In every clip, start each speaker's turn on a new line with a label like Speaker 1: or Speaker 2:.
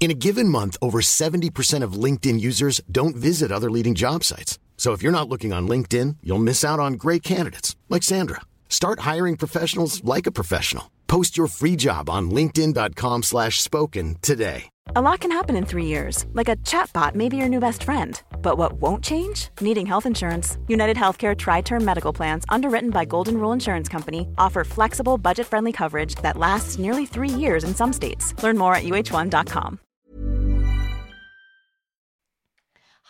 Speaker 1: In a given month, over 70% of LinkedIn users don't visit other leading job sites. So if you're not looking on LinkedIn, you'll miss out on great candidates like Sandra. Start hiring professionals like a professional. Post your free job on linkedin.com slash spoken today.
Speaker 2: A lot can happen in three years, like a chatbot may be your new best friend. But what won't change? Needing health insurance. United Healthcare Tri Term Medical Plans, underwritten by Golden Rule Insurance Company, offer flexible, budget friendly coverage that lasts nearly three years in some states. Learn more at uh1.com.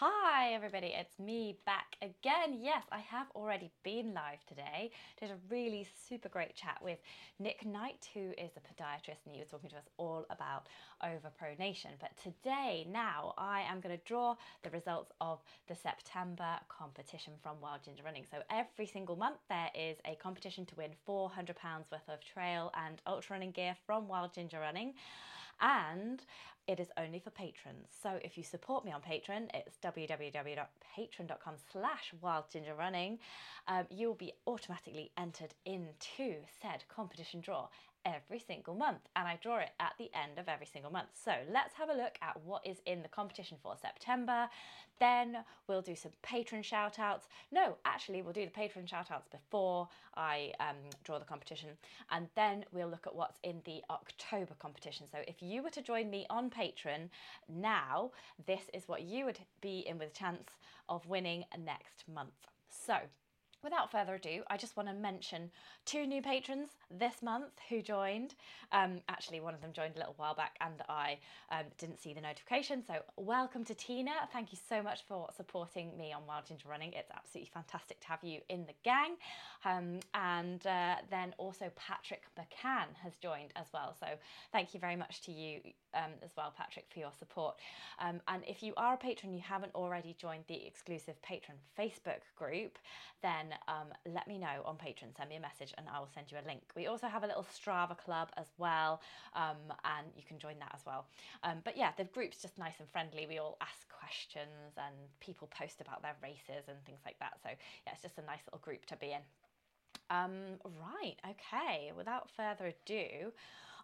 Speaker 3: Hi, everybody, it's me back again. Yes, I have already been live today. Did a really super great chat with Nick Knight, who is a podiatrist, and he was talking to us all about overpronation. But today, now, I am going to draw the results of the September competition from Wild Ginger Running. So, every single month, there is a competition to win £400 worth of trail and ultra running gear from Wild Ginger Running and it is only for patrons. So if you support me on Patreon, it's www.patreon.com slash wildgingerrunning. Um, you'll be automatically entered into said competition draw every single month and I draw it at the end of every single month. So let's have a look at what is in the competition for September. Then we'll do some patron shout outs. No, actually, we'll do the patron shout outs before I um, draw the competition. And then we'll look at what's in the October competition. So if you were to join me on Patreon now, this is what you would be in with a chance of winning next month. So Without further ado, I just want to mention two new patrons this month who joined. Um, actually, one of them joined a little while back and I um, didn't see the notification. So, welcome to Tina. Thank you so much for supporting me on Wild Ginger Running. It's absolutely fantastic to have you in the gang. Um, and uh, then also Patrick McCann has joined as well. So, thank you very much to you um, as well, Patrick, for your support. Um, and if you are a patron, you haven't already joined the exclusive patron Facebook group, then um, let me know on Patreon. Send me a message and I will send you a link. We also have a little Strava club as well, um, and you can join that as well. Um, but yeah, the group's just nice and friendly. We all ask questions and people post about their races and things like that. So yeah, it's just a nice little group to be in. Um, right, okay, without further ado,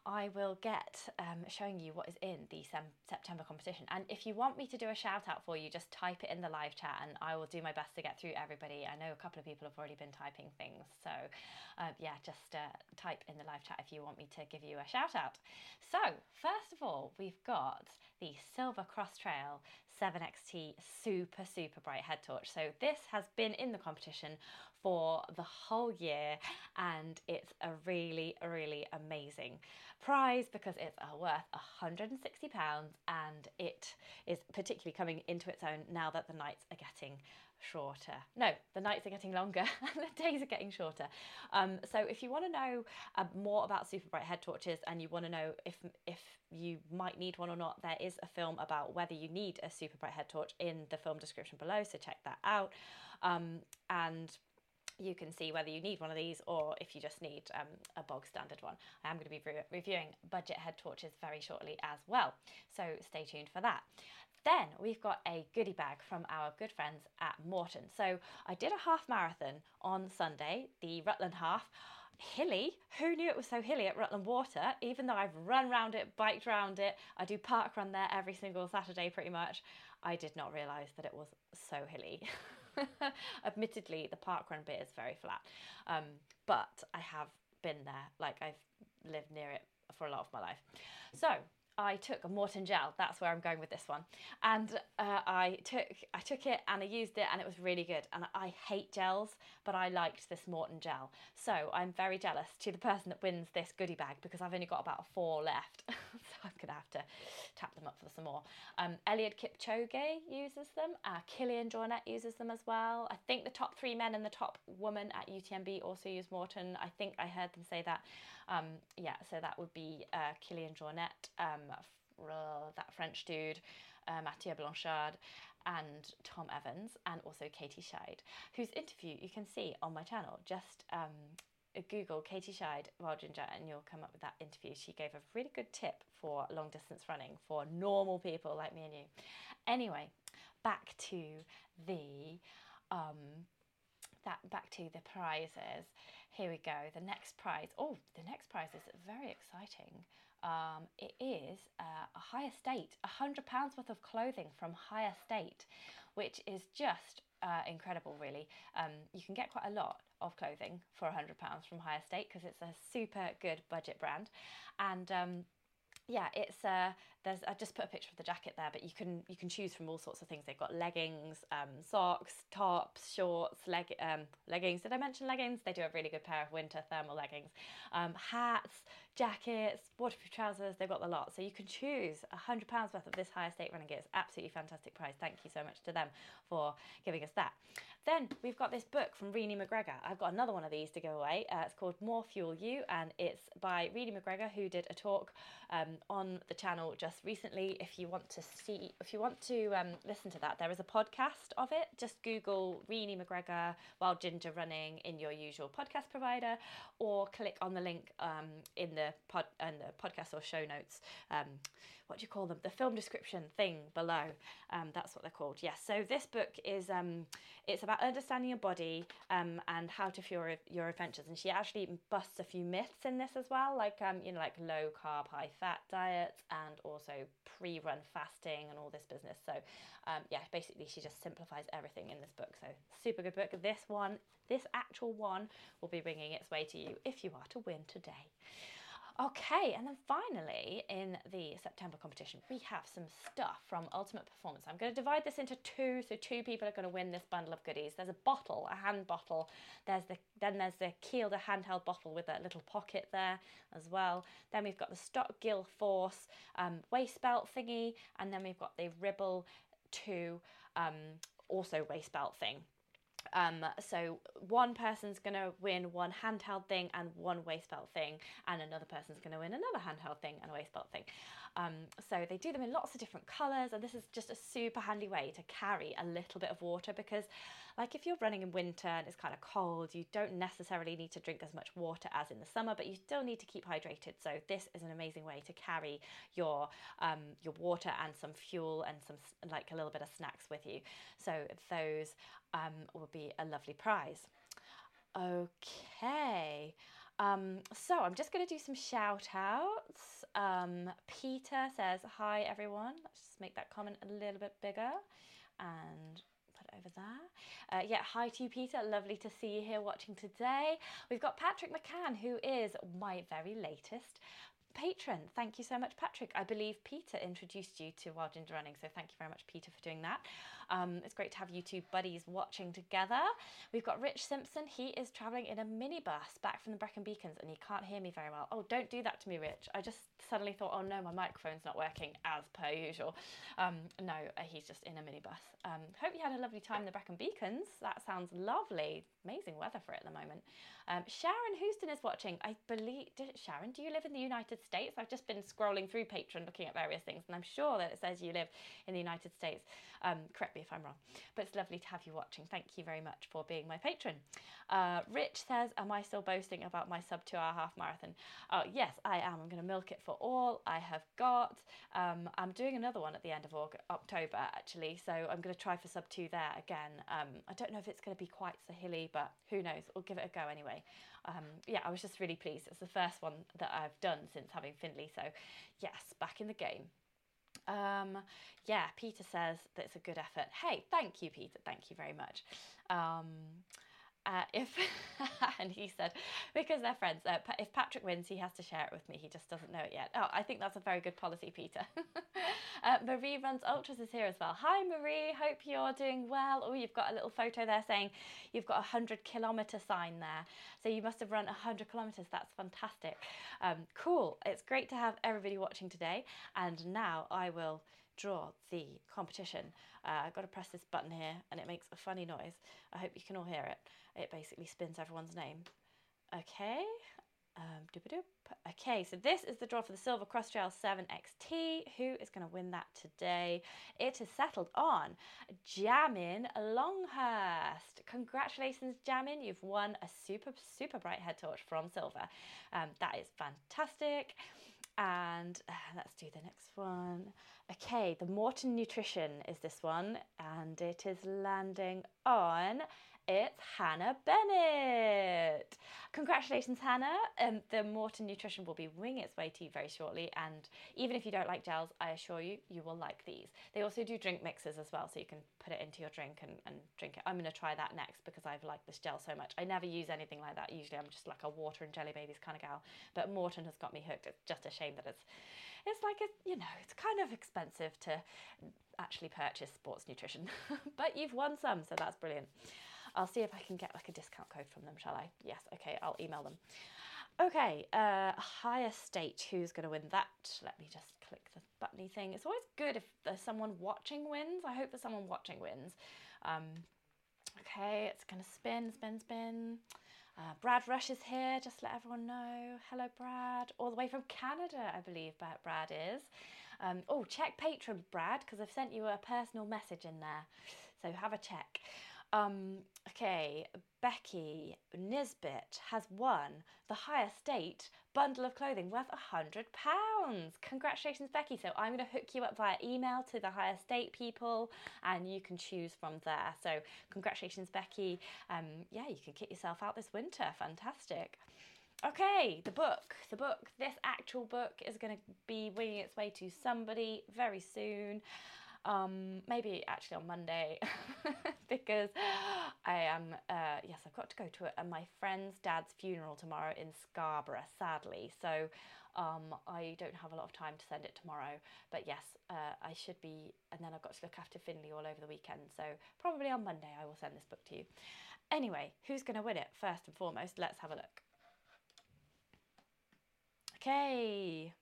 Speaker 3: I will get um, showing you what is in the sem- September competition. And if you want me to do a shout out for you, just type it in the live chat and I will do my best to get through everybody. I know a couple of people have already been typing things. So, uh, yeah, just uh, type in the live chat if you want me to give you a shout out. So, first of all, we've got the Silva Cross Trail 7XT Super, Super Bright Head Torch. So, this has been in the competition for the whole year and it's a really, really amazing prize because it's uh, worth £160 and it is particularly coming into its own now that the nights are getting shorter. No, the nights are getting longer and the days are getting shorter. Um, so if you want to know uh, more about super bright head torches and you want to know if if you might need one or not, there is a film about whether you need a super bright head torch in the film description below. So check that out. Um, and you can see whether you need one of these or if you just need um, a bog standard one. I am going to be re- reviewing budget head torches very shortly as well, so stay tuned for that. Then we've got a goodie bag from our good friends at Maurten. So I did a half marathon on Sunday, the Rutland half. Hilly, who knew it was so hilly at Rutland Water? Even though I've run around it, biked around it, I do park run there every single Saturday pretty much. I did not realise that it was so hilly. Admittedly, the park run bit is very flat, um, but I have been there. Like I've lived near it for a lot of my life. So I took a Maurten gel. That's where I'm going with this one. And uh, I took I took it and I used it and it was really good. And I hate gels, but I liked this Maurten gel. So I'm very jealous to the person that wins this goodie bag because I've only got about four left. so I'm gonna have to tap them up for some more. Um, Eliud Kipchoge uses them. Uh, Kilian Jornet uses them as well. I think the top three men and the top woman at UTMB also use Maurten. I think I heard them say that. Um, yeah, so that would be uh, Kilian Jornet, um, that French dude, uh, Mathieu Blanchard, and Tom Evans, and also Katie Schide, whose interview you can see on my channel. Just um, Google Katie Schide Wild Ginger and you'll come up with that interview. She gave a really good tip for long distance running for normal people like me and you. Anyway, back to the um, that back to the prizes. Here we go. The next prize. Oh, the next prize is very exciting. Um, it is uh, a Higher State, a hundred pounds worth of clothing from Higher State, which is just uh, incredible. Really, um, you can get quite a lot of clothing for a hundred pounds from Higher State because it's a super good budget brand, and um, yeah, it's uh, there's I just put a picture of the jacket there, but you can you can choose from all sorts of things. They've got leggings, um, socks, tops, shorts, leg um, leggings. Did I mention leggings? They do a really good pair of winter thermal leggings, um, hats, jackets, waterproof trousers. They've got the lot, so you can choose a hundred pounds worth of this Higher State running gear. It's absolutely fantastic price. Thank you so much to them for giving us that. Then we've got this book from Renee McGregor. I've got another one of these to give away. Uh, it's called More Fuel You, and it's by Renee McGregor, who did a talk um, on the channel just recently. If you want to see, if you want to um, listen to that, there is a podcast of it. Just Google Renee McGregor Wild Ginger Running in your usual podcast provider, or click on the link um, in the pod and the podcast or show notes um, what do you call them? The film description thing below. Um, that's what they're called. Yes. So this book is um, it's about understanding your body um, and how to fuel your adventures. And she actually busts a few myths in this as well, like um, you know, like low carb, high fat diets, and also pre-run fasting and all this business. So um, yeah, basically she just simplifies everything in this book. So super good book. This one, this actual one, will be bringing its way to you if you are to win today. Okay, and then finally in the September competition, we have some stuff from Ultimate Performance. I'm going to divide this into two, so two people are going to win this bundle of goodies. There's a bottle, a hand bottle. There's the then there's the Kielder handheld bottle with a little pocket there as well. Then we've got the Stock Gill Force um, waist belt thingy, and then we've got the Ribble 2 um, also waist belt thing. Um, so one person's going to win one handheld thing and one waist belt thing, and another person's going to win another handheld thing and a waist belt thing. Um, so they do them in lots of different colours, and this is just a super handy way to carry a little bit of water because, like, if you're running in winter and it's kind of cold, you don't necessarily need to drink as much water as in the summer, but you still need to keep hydrated. So this is an amazing way to carry your um, your water and some fuel and some like a little bit of snacks with you. So those um, will be a lovely prize. Okay. Um, so I'm just going to do some shout outs. Um, Peter says, Hi everyone. Let's just make that comment a little bit bigger and put it over there. Uh, yeah, hi to you, Peter. Lovely to see you here watching today. We've got Patrick McCann, who is my very latest patron. Thank you so much, Patrick. I believe Peter introduced you to Wild Ginger Running, so thank you very much, Peter, for doing that. Um, it's great to have you two buddies watching together. We've got Rich Simpson. He is traveling in a minibus back from the Brecon Beacons and he can't hear me very well. Oh, don't do that to me, Rich. I just suddenly thought, oh no, my microphone's not working as per usual. Um, no, uh, he's just in a minibus. Um, hope you had a lovely time in the Brecon Beacons. That sounds lovely. Amazing weather for it at the moment. Um, Sharon Houston is watching. I believe, Sharon, do you live in the United States? I've just been scrolling through Patreon looking at various things and I'm sure that it says you live in the United States. Um, correct me if I'm wrong. But it's lovely to have you watching. Thank you very much for being my patron. Uh, Rich says, Am I still boasting about my sub two hour half marathon? Oh, yes, I am. I'm going to milk it for all I have got. Um, I'm doing another one at the end of August, October actually. So I'm going to try for sub two there again. Um, I don't know if it's going to be quite so hilly, but who knows? We'll give it a go anyway. Um, yeah, I was just really pleased. It's the first one that I've done since having Findlay. So, yes, back in the game. Um, yeah, Peter says that it's a good effort. Hey, thank you, Peter. Thank you very much. Um, uh, if and he said because they're friends uh, if patrick wins he has to share it with me. He just doesn't know it yet. Oh i think that's a very good policy peter. Uh, marie runs ultras is here as well. Hi marie. Hope you're doing well. Oh you've got a little photo there saying you've got a 100 kilometer sign there. So you must have run 100 kilometers. That's fantastic. Um, cool. It's great to have everybody watching today. And now i will draw the competition. Uh, I've got to press this button here and it makes a funny noise. I hope you can all hear it. It basically spins everyone's name. Okay. Um, okay, so this is the draw for the Silva Cross Trail 7XT. Who is going to win that today? It is settled on Jamin Longhurst. Congratulations, Jamin. You've won a super, super bright head torch from Silva. Um, that is fantastic. And uh, let's do the next one. Okay, the Maurten Nutrition is this one, and it is landing on it's Hannah Bennett. Congratulations, Hannah. Um, the Maurten Nutrition will be winging its way to you very shortly. And even if you don't like gels, I assure you, you will like these. They also do drink mixes as well, so you can put it into your drink and, and drink it. I'm going to try that next because I've liked this gel so much. I never use anything like that. Usually I'm just like a water and jelly babies kind of gal. But Maurten has got me hooked. It's just a shame that it's it's like a you know it's kind of expensive to actually purchase sports nutrition but you've won some so that's brilliant I'll see if I can get like a discount code from them, shall I? Yes, okay, I'll email them. Okay, uh, higher state, who's going to win that? Let me just click the buttony thing. It's always good if there's someone watching wins. I hope that someone watching wins. Um, okay, it's going to spin, spin, spin. Uh, Brad Rush is here, just let everyone know. Hello, Brad. All the way from Canada, I believe Brad is. Um, oh, check Patreon, Brad, because I've sent you a personal message in there. So have a check. Um, okay, Becky Nisbet has won the higher state bundle of clothing worth a hundred pounds. Congratulations, Becky. So I'm going to hook you up via email to the higher state people, and you can choose from there. So congratulations, Becky. Um, yeah, you can kit yourself out this winter. Fantastic. Okay, the book. The book. This actual book is going to be winging its way to somebody very soon um, maybe actually on Monday because I am, uh, yes, I've got to go to a, my friend's dad's funeral tomorrow in Scarborough, sadly. So um, I don't have a lot of time to send it tomorrow. But yes, uh, I should be, and then I've got to look after Finley all over the weekend. So probably on Monday I will send this book to you. Anyway, who's going to win it? First and foremost, let's have a look. Okay.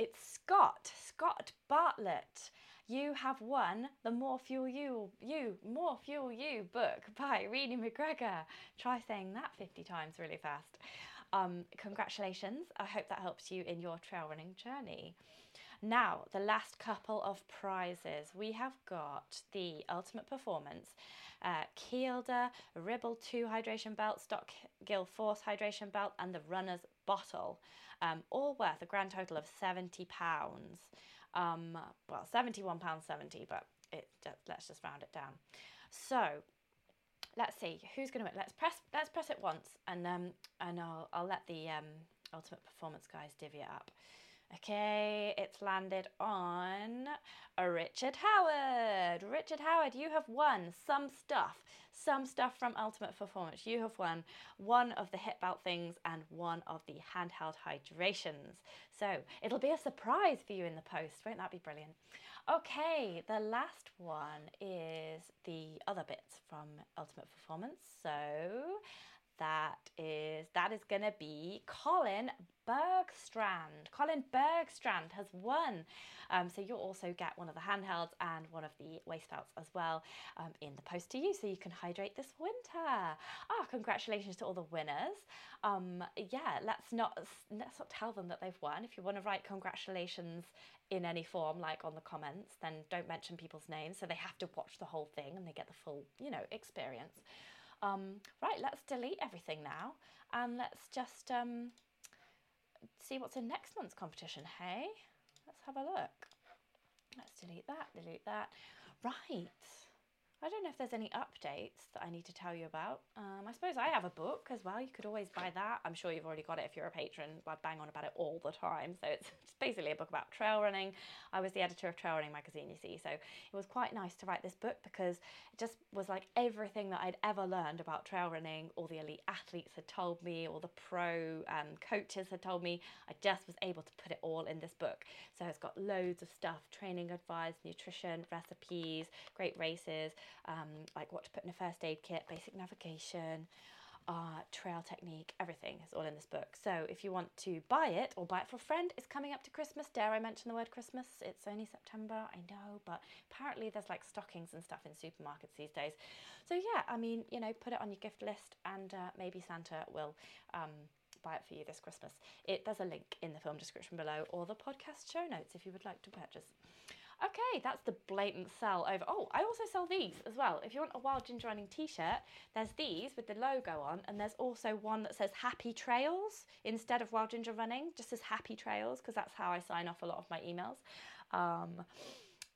Speaker 3: It's Scott, Scott Bartlett. You have won the More Fuel You, You, More Fuel You book by Renee McGregor. Try saying that 50 times really fast. Um, congratulations. I hope that helps you in your trail running journey. Now, the last couple of prizes. We have got the Ultimate Performance, uh, Kielder Ribble 2 hydration belt, Stock Gill Force hydration belt, and the Runner's Bottle um, all worth a grand total of £70. Um, well, £71.70, but it let's just round it down. So let's see who's going to win. Let's press let's press it once, and um, and I'll I'll let the um, ultimate performance guys divvy it up. Okay, it's landed on Richard Howard. Richard Howard, you have won some stuff, some stuff from Ultimate Performance. You have won one of the hip belt things and one of the handheld hydrations. So it'll be a surprise for you in the post. Won't that be brilliant? Okay, the last one is the other bits from Ultimate Performance. So that is that is going to be Colin Bergstrand. Colin Bergstrand has won. Um, so you'll also get one of the handhelds and one of the waist belts as well um, in the post to you so you can hydrate this winter. Ah, congratulations to all the winners. Um, yeah, let's not let's not tell them that they've won. If you want to write congratulations in any form, like on the comments, then don't mention people's names so they have to watch the whole thing and they get the full, you know, experience. Um, right, let's delete everything now and let's just um, see what's in next month's competition, hey? Let's have a look. Let's delete that, delete that. Right. I don't know if there's any updates that I need to tell you about. Um, I suppose I have a book as well. You could always buy that. I'm sure you've already got it if you're a patron. I bang on about it all the time. So it's, it's basically a book about trail running. I was the editor of Trail Running magazine, you see. So it was quite nice to write this book because it just was like everything that I'd ever learned about trail running, all the elite athletes had told me, all the pro um, coaches had told me. I just was able to put it all in this book. So it's got loads of stuff training advice, nutrition, recipes, great races um, like what to put in a first aid kit, basic navigation, uh, trail technique, everything is all in this book. So if you want to buy it or buy it for a friend, it's coming up to Christmas. Dare I mention the word Christmas? It's only September, I know, but apparently there's like stockings and stuff in supermarkets these days. So yeah, I mean, you know, put it on your gift list and uh, maybe Santa will. Um, buy it for you this Christmas. It there's a link in the film description below or the podcast show notes if you would like to purchase. Okay, that's the blatant sell over. Oh, I also sell these as well. If you want a Wild Ginger Running t-shirt, there's these with the logo on, and there's also one that says Happy Trails instead of Wild Ginger Running, just as Happy Trails, because that's how I sign off a lot of my emails. Um,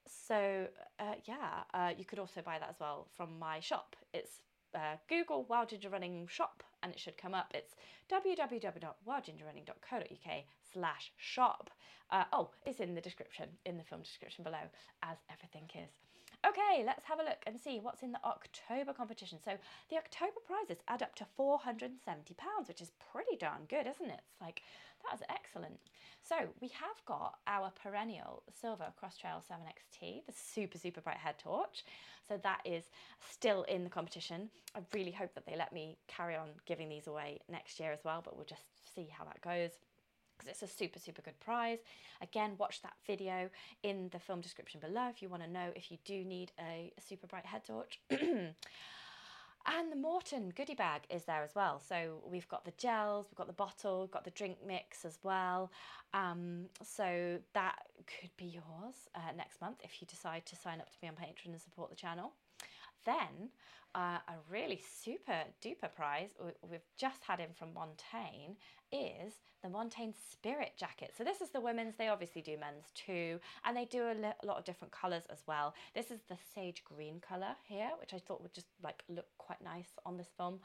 Speaker 3: so uh, yeah, uh, you could also buy that as well from my shop. It's uh, Google Wild Ginger Running shop and it should come up. It's www.wildgingerrunning.co.uk slash shop. Uh, oh, it's in the description, in the film description below, as everything is. Okay, let's have a look and see what's in the October competition. So the October prizes add up to £470, which is pretty darn good, isn't it? It's like, that is excellent. So we have got our perennial Silva Cross Trail 7XT, the super, super bright head torch. So that is still in the competition. I really hope that they let me carry on giving these away next year as well, but we'll just see how that goes because it's a super, super good prize. Again, watch that video in the film description below if you want to know if you do need a, a super bright head torch. And the Maurten goodie bag is there as well. So we've got the gels, we've got the bottle, we've got the drink mix as well. Um, so that could be yours uh, next month if you decide to sign up to be on Patreon and support the channel. Then uh, a really super duper prize we've just had in from Montane is the Montane Spirit jacket. So this is the women's, they obviously do men's too, and they do a, a lot of different colours as well. This is the sage green colour here, which I thought would just like look quite nice on this film.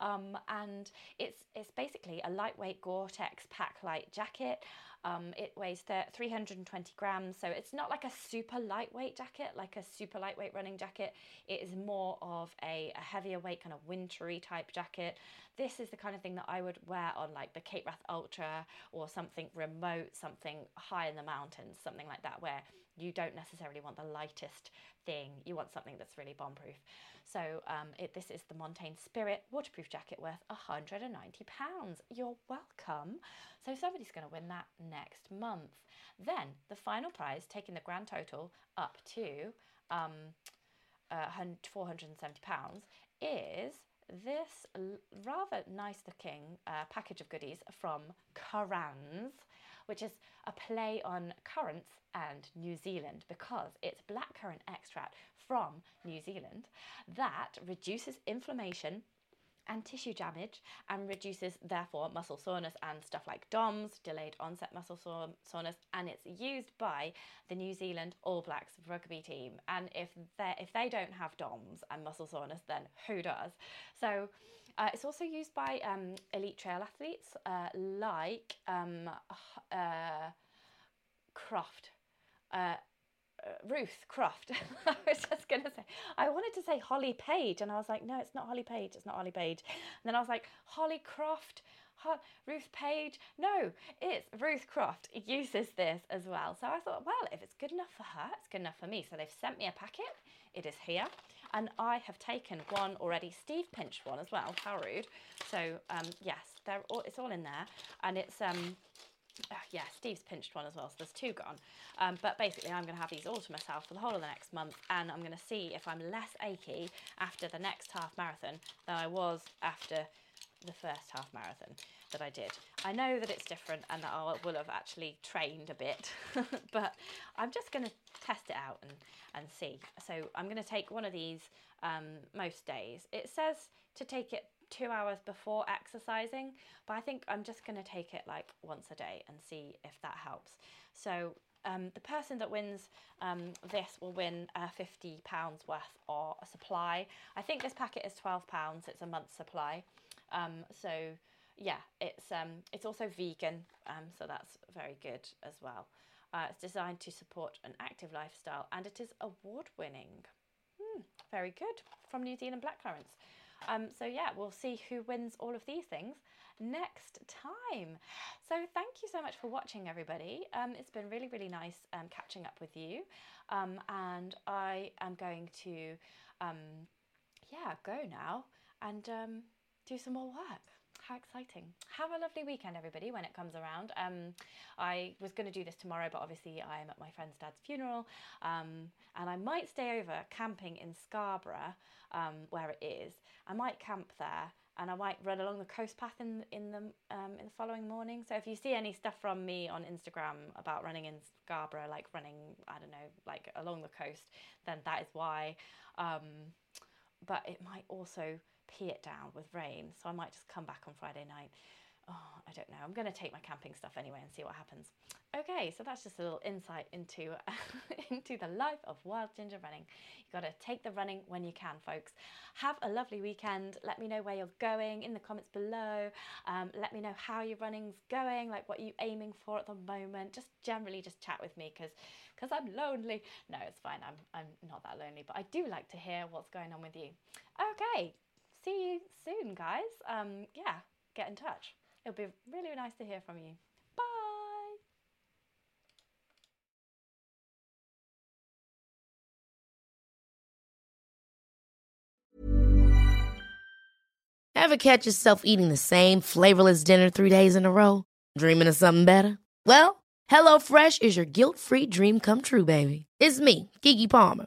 Speaker 3: Um, and it's, it's basically a lightweight Gore-Tex Paclite jacket. Um, it weighs 320 grams, so it's not like a super lightweight jacket, like a super lightweight running jacket. It is more of a, a heavier weight, kind of wintry type jacket. This is the kind of thing that I would wear on like the Cape Wrath Ultra or something remote, something high in the mountains, something like that, where you don't necessarily want the lightest thing. You want something that's really bomb-proof. So um, it, this is the Montane Spirit waterproof jacket worth £190. You're welcome. So somebody's going to win that next month. Then the final prize, taking the grand total up to um, uh, £470, is this rather nice looking uh, package of goodies from Curranz, which is a play on currants and New Zealand because it's blackcurrant extract from New Zealand that reduces inflammation and tissue damage and reduces therefore muscle soreness and stuff like DOMS, delayed onset muscle soreness, and it's used by the New Zealand All Blacks rugby team. And if they if they don't have DOMS and muscle soreness, then who does? So. Uh, it's also used by um, elite trail athletes uh, like um, uh, Croft, uh, Ruth Croft. I was just going to say, I wanted to say Holly Page, and I was like, no, it's not Holly Page, it's not Holly Page. And then I was like, Holly Croft, Ho- Ruth Page. No, it's Ruth Croft uses this as well. So I thought, well, if it's good enough for her, it's good enough for me. So they've sent me a packet. It is here. And I have taken one already. Steve pinched one as well. How rude. So um, yes, they're all, it's all in there. And it's um, uh, yeah, Steve's pinched one as well, so there's two gone. Um, but basically, I'm going to have these all to myself for the whole of the next month, and I'm going to see if I'm less achy after the next half marathon than I was after the first half marathon that I did. I know that it's different and that I will have actually trained a bit, but I'm just going to test it out and, and see. So I'm going to take one of these um, most days. It says to take it two hours before exercising, but I think I'm just going to take it like once a day and see if that helps. So um, the person that wins um, this will win uh, £50 worth of a supply. I think this packet is £12, it's a month's supply. Um, so yeah, it's um, it's also vegan, um, so that's very good as well. Uh, it's designed to support an active lifestyle and it is award winning. Hmm, very good from New Zealand blackcurrants. Um, so yeah, we'll see who wins all of these things next time. So thank you so much for watching, everybody. Um, it's been really, really nice um, catching up with you, um, and I am going to, um, yeah, go now and um, do some more work. How exciting. Have a lovely weekend, everybody, when it comes around. Um, I was going to do this tomorrow, but obviously I'm at my friend's dad's funeral. Um, and I might stay over camping in Scarborough, um, where it is. I might camp there and I might run along the coast path in in the um, in the following morning. So if you see any stuff from me on Instagram about running in Scarborough, like running, I don't know, like along the coast, then that is why. Um, but it might also pee it down with rain. So I might just come back on Friday night. Oh, I don't know. I'm going to take my camping stuff anyway and see what happens. Okay, so that's just a little insight into into the life of wild ginger running. You got to take the running when you can, folks. Have a lovely weekend. Let me know where you're going in the comments below. Um, let me know how your running's going, like what you're aiming for at the moment. Just generally, just chat with me because because I'm lonely. No, it's fine. I'm I'm not that lonely, but I do like to hear what's going on with you. Okay, see you soon, guys. Um, yeah, get in touch. It'll be really nice to hear from you. Bye.
Speaker 4: Ever catch yourself eating the same flavorless dinner three days in a row? Dreaming of something better? Well, HelloFresh is your guilt free dream come true, baby. It's me, Keke Palmer.